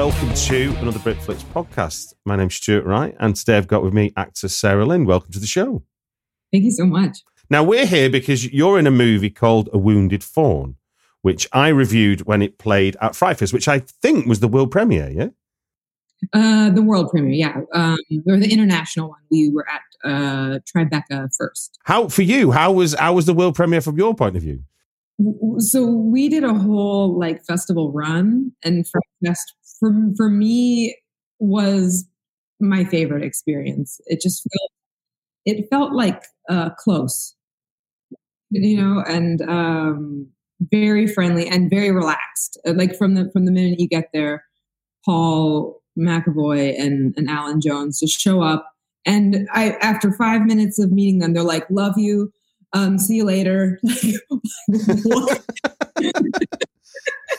Welcome to another Britflix podcast. My name's Stuart Wright, and today I've got with me actor Sarah Lind. Welcome to the show. Thank you so much. Now, we're here because you're in a movie called A Wounded Fawn, which I reviewed when it played at Fright which I think was the world premiere, yeah? Uh, the world premiere, yeah. Um, or the international one. We were at uh, Tribeca first. How for you? How was how was the world premiere from your point of view? So we did a whole like festival run, and for Fest for for me was my favorite experience. It just felt it felt like uh, close, you know, and um, very friendly and very relaxed. Uh, like from the from the minute you get there, Paul McEvoy and, and Alan Jones just show up, and I after five minutes of meeting them, they're like, "Love you." Um, see you later.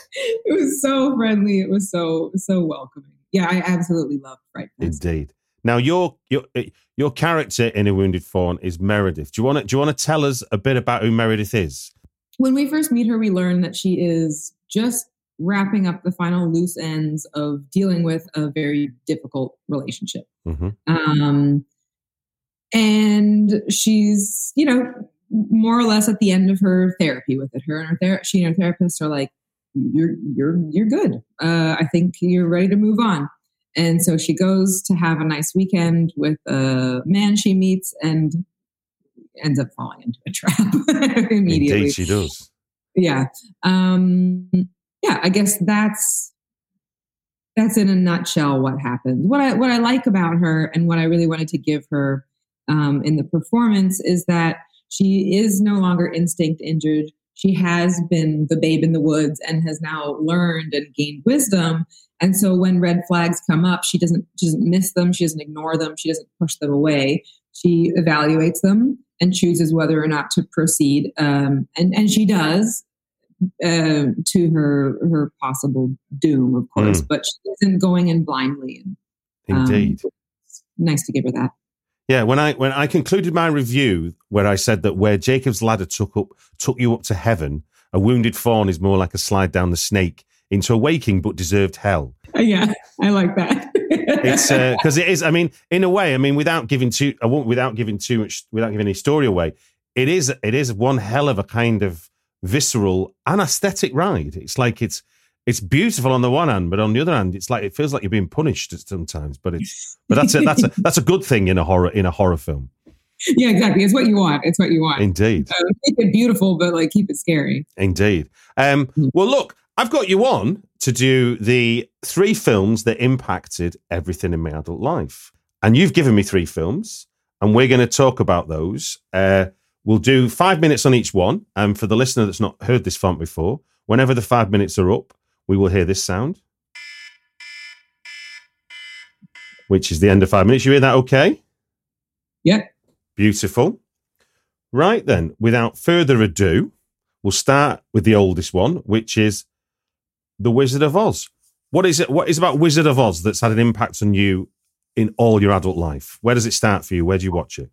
it was so friendly. It was so so welcoming. Yeah, I absolutely love Fright Fest. Indeed. Now your your eh, your character in A Wounded Fawn is Meredith. Do you want to do you want to tell us a bit about who Meredith is? When we first meet her, we learn that she is just wrapping up the final loose ends of dealing with a very difficult relationship. Mm-hmm. Um, and she's, you know, more or less at the end of her therapy with it. Her and her ther- she and her therapist are like, "You're you're you're good. Uh, I think you're ready to move on." And so she goes to have a nice weekend with a man she meets and ends up falling into a trap immediately. Indeed, she does. Yeah. Um, yeah, I guess that's that's in a nutshell what happens. What I what I like about her and what I really wanted to give her um, in the performance is that she is no longer instinct injured. She has been the babe in the woods and has now learned and gained wisdom. And so when red flags come up, she doesn't she doesn't miss them. She doesn't ignore them. She doesn't push them away. She evaluates them and chooses whether or not to proceed. Um, and and she does uh, to her her possible doom, of course. Mm. But she isn't going in blindly. And, um, Indeed. Nice to give her that. Yeah, when I when I concluded my review, where I said that where Jacob's ladder took up took you up to heaven, a wounded fawn is more like a slide down the snake into a waking but deserved hell. Yeah, I like that. it's because uh, it is. I mean, in a way, I mean, without giving too, I won't without giving too much, without giving any story away. It is. It is one hell of a kind of visceral and aesthetic ride. It's like it's it's beautiful on the one hand, but on the other hand, it's like it feels like you're being punished sometimes. But it's but that's a that's a that's a good thing in a horror in a horror film. Yeah, exactly. It's what you want. It's what you want. Indeed. So keep it beautiful, but like keep it scary. Indeed. Um, well, look, I've got you on to do the three films that impacted everything in my adult life, and you've given me three films, and we're going to talk about those. Uh, we'll do five minutes on each one, and for the listener that's not heard this font before, whenever the five minutes are up we will hear this sound, which is the end of five minutes. You hear that okay? Yeah. Beautiful. Right then, without further ado, we'll start with the oldest one, which is The Wizard of Oz. What is it? What is about Wizard of Oz that's had an impact on you in all your adult life? Where does it start for you? Where do you watch it?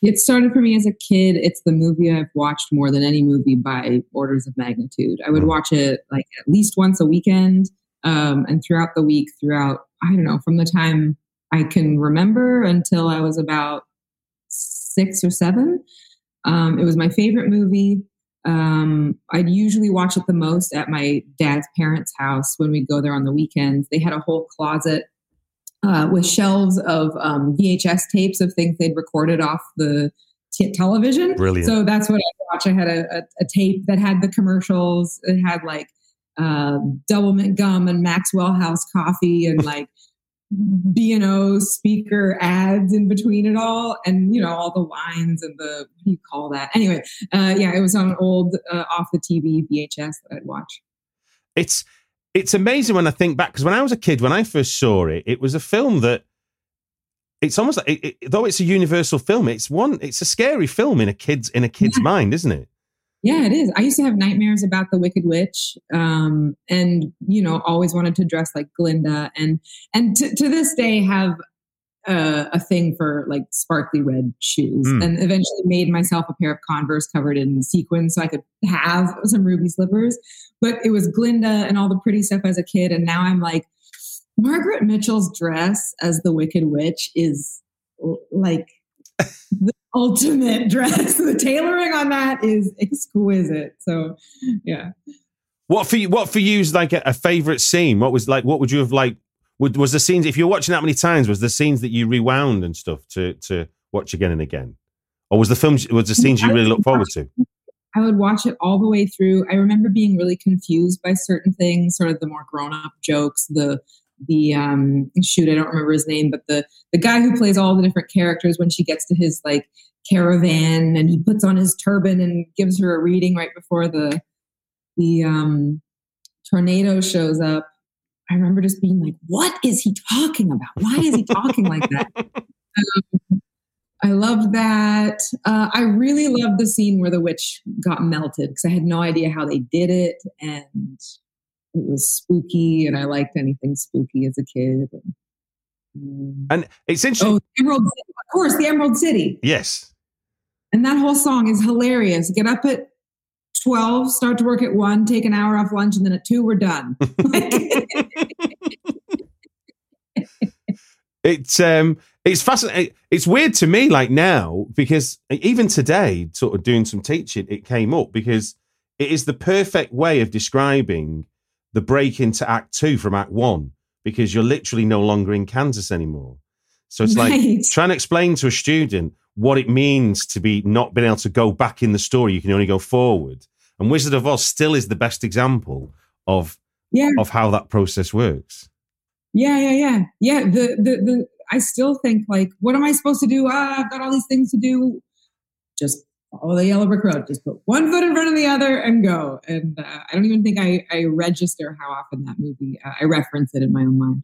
It started for me as a kid. It's the movie I've watched more than any movie by orders of magnitude. I would Mm. watch it like at least once a weekend, um, and throughout the week, throughout I don't know, from the time I can remember until I was about six or seven. Um, it was my favorite movie. Um, I'd usually watch it the most at my dad's parents' house when we'd go there on the weekends. They had a whole closet uh, with shelves of um, VHS tapes of things they'd recorded off the t- television. Brilliant. So that's what I watch. I had a, a, a tape that had the commercials. It had like uh, Doublemint gum and Maxwell House coffee and like B and O speaker ads in between it all, and you know all the lines and the what do you call that? Anyway, uh, yeah, it was on an old uh, off the TV VHS that I'd watch. It's it's amazing when I think back because when I was a kid, when I first saw it, it was a film that it's almost like it, it, though it's a universal film, it's one it's a scary film in a kid's in a kid's Yeah. mind, isn't it? Yeah, it is. I used to have nightmares about the Wicked Witch, um, and you know, always wanted to dress like Glinda, and and to, to this day have uh, a thing for like sparkly red shoes, Mm. and eventually made myself a pair of Converse covered in sequins so I could have some ruby slippers. But it was Glinda and all the pretty stuff as a kid, and now I'm like, Margaret Mitchell's dress as the Wicked Witch is like the ultimate dress. The tailoring on that is exquisite. So, yeah. What for you? What for you is like a, a favorite scene? What was like? What would you have like? Would, was the scenes if you're watching that many times? Was the scenes that you rewound and stuff to to watch again and again, or was the film was the scenes you really look forward to? I would watch it all the way through. I remember being really confused by certain things, sort of the more grown up jokes, the the um shoot, I don't remember his name, but the the guy who plays all the different characters when she gets to his like caravan and he puts on his turban and gives her a reading right before the the um tornado shows up. I remember just being like, what is he talking about? Why is he talking like that? Um, I loved that. Uh, I really loved the scene where the witch got melted because I had no idea how they did it, and it was spooky. And I liked anything spooky as a kid. And, um, And it's interesting. oh, Emerald City. of course, the Emerald City, Yes, and that whole song is hilarious. Get up at twelve, start to work at one, take an hour off lunch, and then at two we're done. it's um it's fascinating. It's weird to me, like now, because even today, sort of doing some teaching, it came up because it is the perfect way of describing the break into Act Two from Act One, because you're literally no longer in Kansas anymore. So it's like Right. trying to explain to a student what it means to be not being able to go back in the story. You can only go forward. And Wizard of Oz still is the best example of yeah, of how that process works. Yeah, yeah, yeah, yeah. The the the. I still think like, what am I supposed to do? Ah, I've got all these things to do. Just follow the yellow brick road. Just put one foot in front of the other and go. And uh, I don't even think I I register how often that movie. Uh, I reference it in my own mind.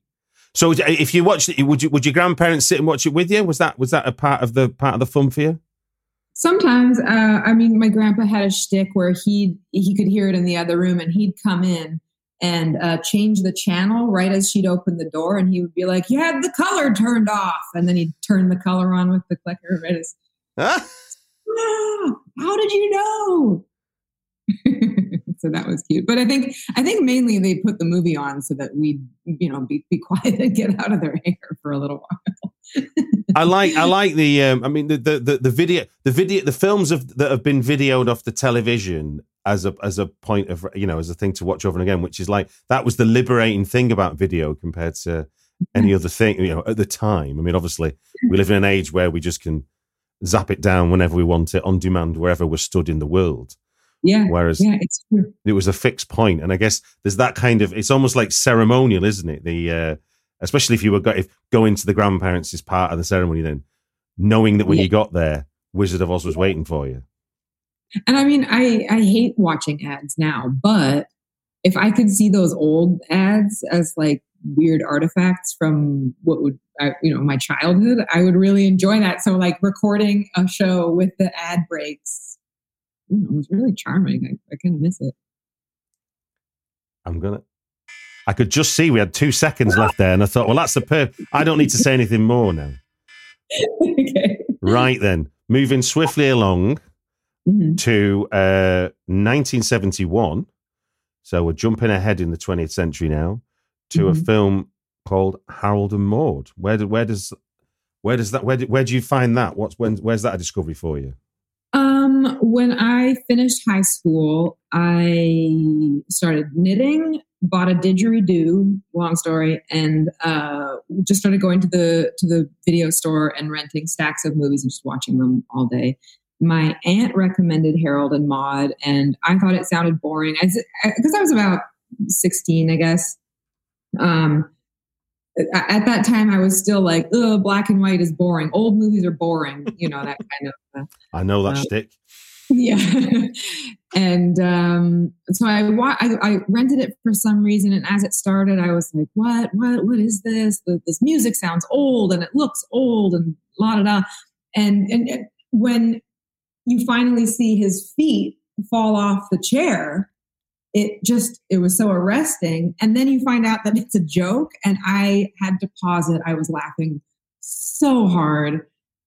So if you watched it, would you would your grandparents sit and watch it with you? Was that was that a part of the part of the fun for you? Sometimes, uh, I mean, my grandpa had a shtick where he he could hear it in the other room, and he'd come in and uh, change the channel right as she'd open the door, and he would be like, "You had the color turned off," and then he'd turn the color on with the clicker. Right as? "Ah, how did you know? so that was cute. But I think I think mainly they put the movie on so that we'd you know be, be quiet and get out of their hair for a little while. I like I like the um, I mean the, the the the video the video the films of that have been videoed off the television as a as a point of you know as a thing to watch over and again, which is like that was the liberating thing about video compared to any other thing you know at the time. I mean, obviously we live in an age where we just can zap it down whenever we want it on demand wherever we're stood in the world. Yeah, Whereas yeah, it's true. it was a fixed point and i guess there's that kind of it's almost like ceremonial isn't it the uh especially if you were go, if going to the grandparents is part of the ceremony then knowing that when Yeah. you got there wizard of oz was waiting for you And I mean, I I hate watching ads now, but if I could see those old ads as like weird artifacts from what would uh, you know my childhood, I would really enjoy that. So like recording a show with the ad breaks, you know, it was really charming. I, I kind of miss it. i'm gonna i could just see we had two seconds left there and i thought well that's the per i don't need to say anything more now okay. right then moving swiftly along Mhm. to uh, 1971. So we're jumping ahead in the 20th century now to a Mhm. film called Harold and Maude. Where do, where does where does that where do, where do you find that? What's when where's that a discovery for you? Um, when I finished high school, I started knitting, bought a didgeridoo, long story, and uh, just started going to the to the video store and renting stacks of movies and just watching them all day. My aunt recommended Harold and Maude, and I thought it sounded boring because I was about sixteen, I guess. Um, at that time, I was still like, "Oh, black and white is boring. Old movies are boring." You know that kind of. Uh, I know that Uh, shtick. yeah and um so I, wa- I i rented it for some reason and as it started i was like what what what is this the, this music sounds old and it looks old and la da da and and when you finally see his feet fall off the chair it just it was so arresting and then you find out that it's a joke and i had to pause it i was laughing so hard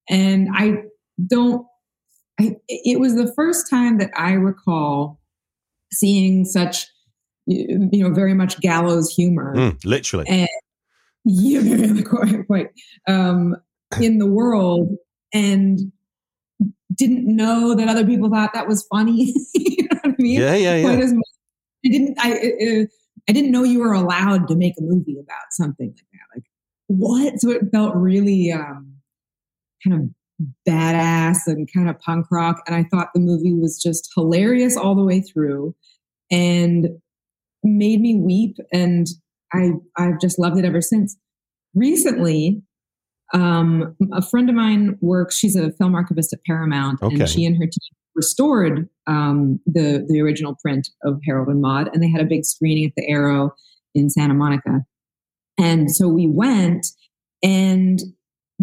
and i don't I, it was the first time that I recall seeing such, you know, very much gallows humor. Mm, literally. And yeah, quite, quite um, in the world, and didn't know that other people thought that was funny. you know what I mean? Yeah, yeah, yeah. I didn't. I uh, I didn't know you were allowed to make a movie about something like that. Like what? So it felt really um, kind of badass and kind of punk rock. And I thought the movie was just hilarious all the way through and made me weep. And I, I've just loved it ever since. Recently, um, a friend of mine works, she's a film archivist at Paramount, Okay. and she and her team restored um, the, the original print of Harold and Maude, and they had a big screening at the Aero in Santa Monica. And so we went, and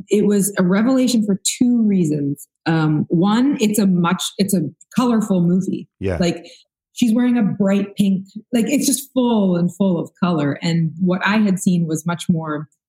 it was a revelation for two reasons. Um, one, it's a much, it's a colorful movie. Yeah. Like she's wearing a bright pink, like it's just full and full of color. And what I had seen was much more,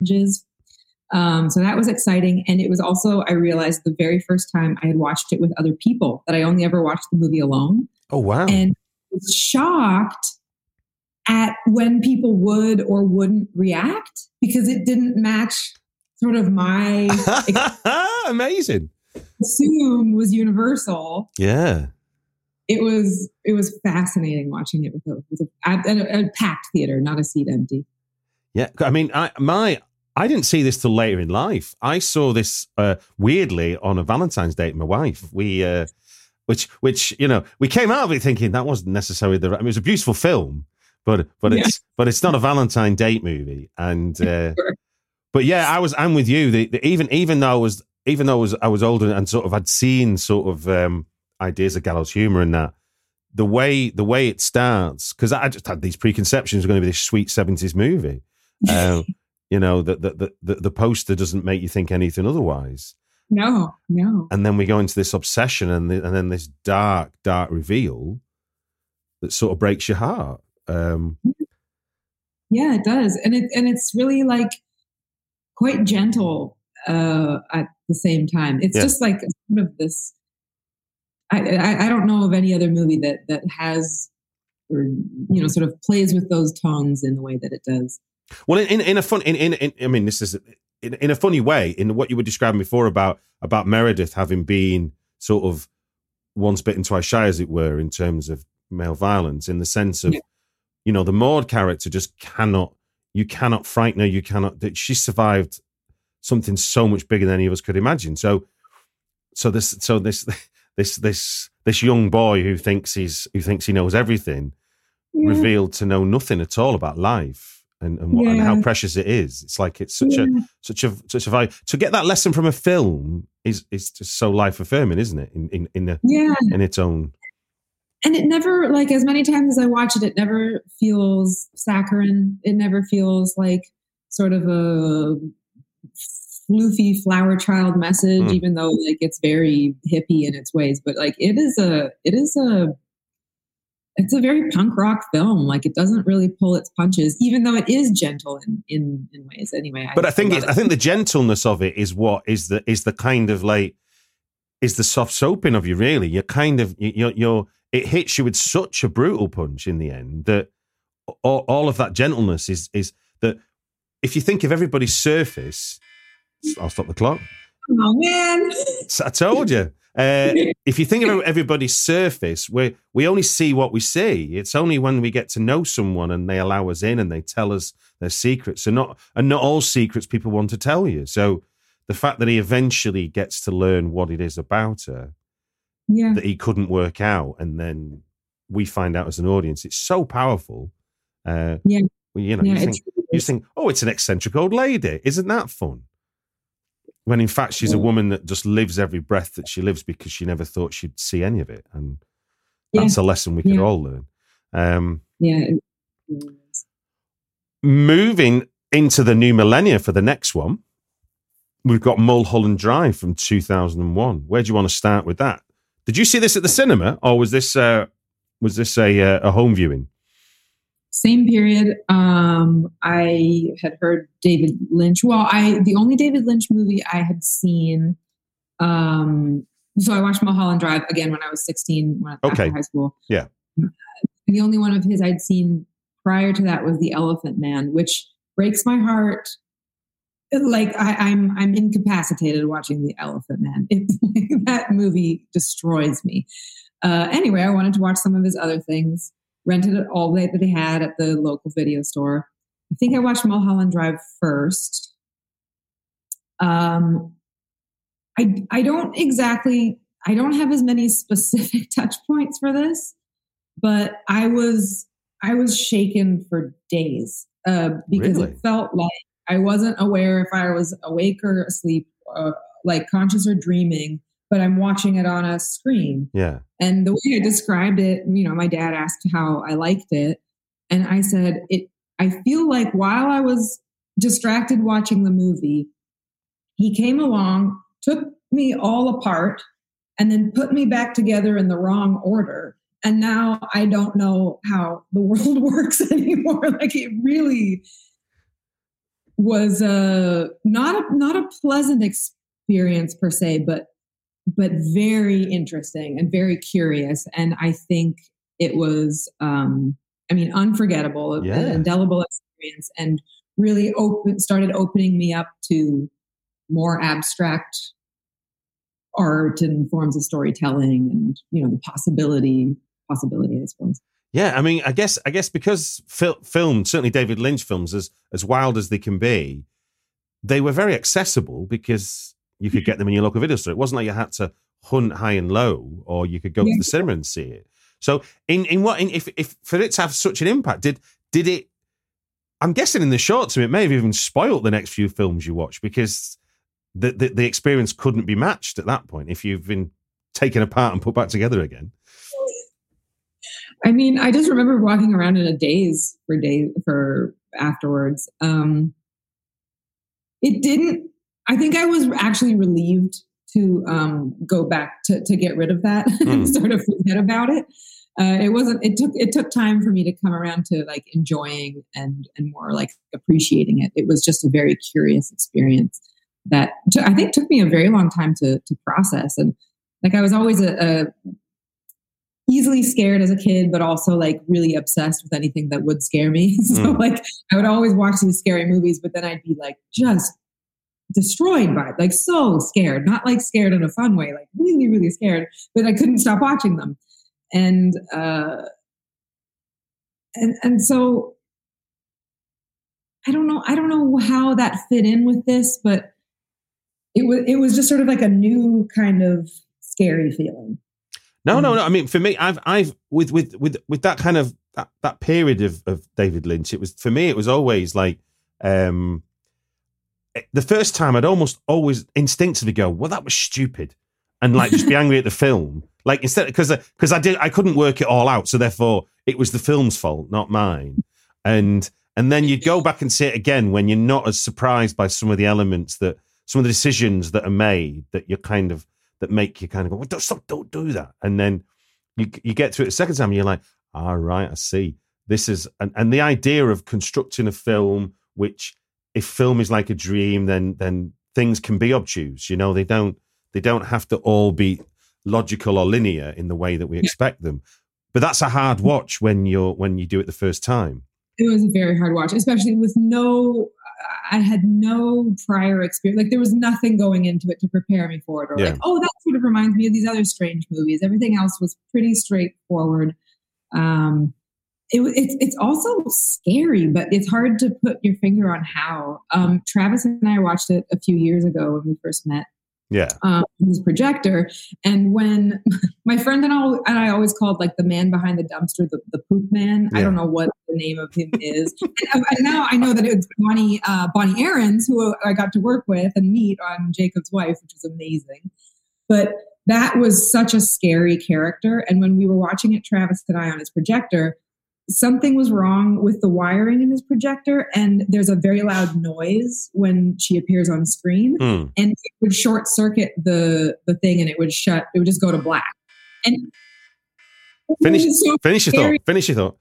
Images. Um, so that was exciting. And it was also, I realized the very first time I had watched it with other people that I only ever watched the movie alone. Oh wow. And was shocked at when people would or wouldn't react because it didn't match sort of my Amazing. assume was universal. Yeah. It was it was fascinating watching it with a, with a, a, a packed theater, not a seat empty. Yeah, I mean, I my I didn't see this till later in life. I saw this uh, weirdly on a Valentine's date with my wife. We, uh, which which you know, we came out of it thinking that wasn't necessarily the. I mean, it was a beautiful film, but but Yeah. it's but it's not a Valentine date movie. And uh, Sure. but yeah, I was I'm with you. The, the, even even though I was even though I was I was older and sort of had seen sort of um, ideas of gallows humor and that. The way the way it starts, because I just had these preconceptions, it was going to be this sweet seventies movie, um, You know that the, the the the poster doesn't make you think anything otherwise. No, no. And then we go into this obsession, and the, and then this dark, dark reveal that sort of breaks your heart. Um, Yeah, it does, and it and it's really like quite gentle uh, at the same time. It's Yeah. just like sort of this. I, I I don't know of any other movie that that has or you know sort of plays with those tones in the way that it does. Well, in, in, in a fun, in, in, in, I mean, this is in, in a funny way, in what you were describing before about about Meredith having been sort of once bitten, twice shy, as it were, in terms of male violence, in the sense of, Yeah. you know, the Maude character just cannot, you cannot frighten her, you cannot. that She survived something so much bigger than any of us could imagine. So, so this, so this, this, this, this young boy who thinks he's who thinks he knows everything revealed to know nothing at all about life and and, what, and how precious it is. It's like it's such a such a such a value to get that lesson from a film is is just so life affirming, isn't it? In in in, a, Yeah, in its own. and it never like as many times as I watch it, it never feels saccharine. It never feels like sort of a floofy flower child message, Mm. even though like it's very hippie in its ways. But like it is a it is a it's a very punk rock film. Like it doesn't really pull its punches, even though it is gentle in in, in ways. Anyway, But I think it, I think the gentleness of it is what is the is the kind of like is the soft soaping of you. Really, you're kind of you- you're you're it hits you with such a brutal punch in the end that all, all of that gentleness is is that if you think of everybody's surface, I'll stop the clock. oh man, I told you. Uh, if you think about everybody's surface, we we only see what we see. It's only when we get to know someone and they allow us in and they tell us their secrets. And not and not all secrets people want to tell you. So the fact that he eventually gets to learn what it is about her yeah, that he couldn't work out, and then we find out as an audience, it's so powerful. Uh, Yeah. you know, yeah, you think, you think, oh, it's an eccentric old lady. Isn't that fun? When in fact she's a woman that just lives every breath that she lives because she never thought she'd see any of it, and Yeah. that's a lesson we could Yeah. all learn. Um, yeah. it really is. moving into the new millennia for the next one, we've got Mulholland Drive from 2001. Where do you want to start with that? Did you see this at the cinema, or was this uh, was this a uh, a home viewing? Same period um i had heard david lynch. Well i the only david lynch movie i had seen um so i watched mulholland drive again when i was 16 when Okay. after high school. Yeah. the only one of his i'd seen prior to that was the elephant man which breaks my heart. Like I, i'm i'm incapacitated watching the elephant man. It's that movie destroys me. Uh anyway i wanted to watch some of his other things rented it all that they had at the local video store. I think I watched Mulholland Drive first. Um, I I don't exactly I don't have as many specific touch points for this, but I was I was shaken for days uh, because Really? it felt like I wasn't aware if I was awake or asleep, uh, like conscious or dreaming. But I'm watching it on a screen, Yeah, and the way I described it, you know, my dad asked how I liked it. And I said, it, I feel like while I was distracted watching the movie, he came along, took me all apart, and then put me back together in the wrong order. And now I don't know how the world works anymore. like it really was a not a not a pleasant experience per se, but but very interesting and very curious. And I think it was, um, I mean, unforgettable, Yeah. an indelible experience, and really open started opening me up to more abstract art and forms of storytelling, and you know, the possibility possibility, I suppose. yeah. I mean, I guess I guess because fil- film, certainly David Lynch films, as as wild as they can be, they were very accessible because you could get them in your local video store. It wasn't like you had to hunt high and low, or you could go to the cinema and see it. So, in in what in, if if for it to have such an impact, did did it? I'm guessing in the short term, it may have even spoilt the next few films you watch because the, the the experience couldn't be matched at that point if you've been taken apart and put back together again. I mean, I just remember walking around in a daze for days for afterwards. Um, it didn't. I think I was actually relieved to um, go back to to get rid of that and Mm. sort of forget about it. Uh, it wasn't. It took it took time for me to come around to like enjoying and and more like appreciating it. It was just a very curious experience that t- I think took me a very long time to to process. And like I was always a, a easily scared as a kid, but also like really obsessed with anything that would scare me. so Mm. like I would always watch these scary movies, but then I'd be like just destroyed by it, like so scared, not like scared in a fun way, like really, really scared, but I couldn't stop watching them. And uh and and so I don't know, I don't know how that fit in with this, but it was it was just sort of like a new kind of scary feeling. No, no, Mm. no. I mean, for me, I've, I've with with with with that kind of that, that period of of David Lynch. It was for me. It was always like um Eh, the first time. I'd almost always instinctively go, "Well, that was stupid," and like just be angry at the film. Like instead, because because uh, I did, I couldn't work it all out, so therefore it was the film's fault, not mine. And and then you'd go back and see it again when you're not as surprised by some of the elements that some of the decisions that are made that you're kind of that make you kind of go, well, don't stop, don't do that. And then you you get through it the second time, and you're like, all right, I see. This is and, and the idea of constructing a film, which if film is like a dream, then then things can be obtuse. You know, they don't they don't have to all be logical or linear in the way that we expect them. But that's a hard watch when you're when you do it the first time. it was a very hard watch, especially with no. I had no prior experience. Like there was nothing going into it to prepare me for it, or Yeah. like, oh, that sort of reminds me of these other strange movies. Everything else was pretty straightforward. Um, it, wa- it's it's also scary, but it's hard to put your finger on how. Um, Travis and I watched it a few years ago when we first met, Yeah. um, his projector. And when my friend and, all, and I always called like the man behind the dumpster the, the poop man. I don't know what the name of him is. and, and now I know that it's Bonnie uh, Bonnie Aarons who I got to work with and meet on Jacob's Wife, which was amazing. But that was such a scary character. And when we were watching it, Travis and I on his projector, something was wrong with the wiring in his projector, and there's a very loud noise when she appears on screen Hmm. and it would short circuit the the thing and it would shut it would just go to black and Finish- so Finish your thought. Finish your thought.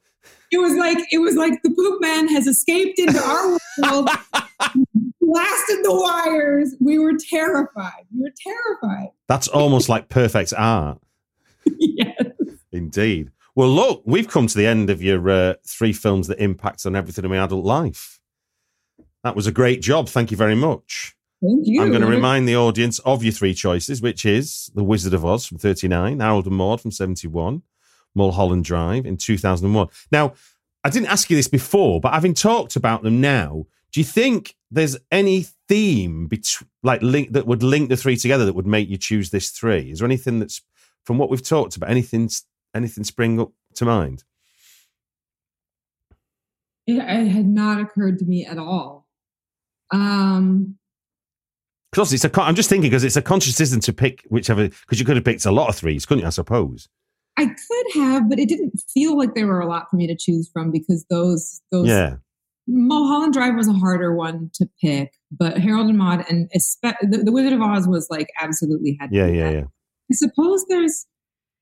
it was like it was like the poop man has escaped into our world blasted the wires we were terrified we were terrified That's almost like perfect art. yes. Indeed. Well, look, we've come to the end of your uh, three films that impact on everything in my adult life. That was a great job. Thank you very much. thank you I'm going to remind the audience of your three choices, which is The Wizard of Oz from 39, Harold and Maude from 71, Mulholland Drive in 2001. Now, I didn't ask you this before, but having talked about them now, do you think there's any theme bet- like link that would link the three together that would make you choose this three? Is there anything that's from what we've talked about? Anything anything spring up to mind? it, it had not occurred to me at all um Because it's a. con- I'm just thinking because it's a conscious decision to pick whichever. Because you could have picked a lot of threes, couldn't you? I suppose. I could have, but it didn't feel like there were a lot for me to choose from because those those Yeah. Mulholland Drive was a harder one to pick, but Harold and Maude and espe- the, the Wizard of Oz was like absolutely had. to Yeah. Yeah. Yeah. I suppose there's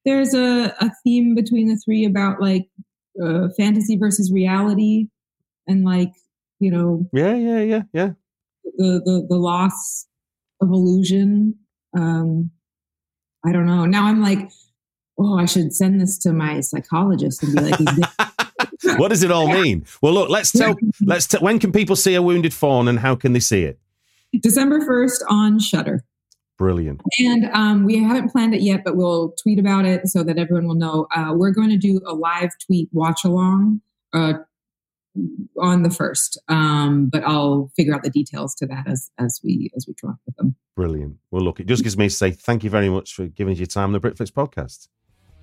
there's a, a theme between the three about like uh, fantasy versus reality, and like you know Yeah. Yeah. Yeah. Yeah. the the, the loss of illusion. Um, I don't know. Now I'm like, oh, I should send this to my psychologist and be like, this what does it all mean? Well, look, let's tell. Let's. T- when can people see a wounded fawn, and how can they see it? December 1st on Shudder. Brilliant. And um, we haven't planned it yet, but we'll tweet about it so that everyone will know. Uh, we're going to do a live tweet watch along uh, on the first, um, but I'll figure out the details to that as as we as we come up with them. Brilliant. Well, look, it just gives me to say thank you very much for giving us your time on the Britflix podcast.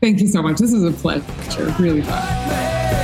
Thank you so much. This is a pleasure. Really fun.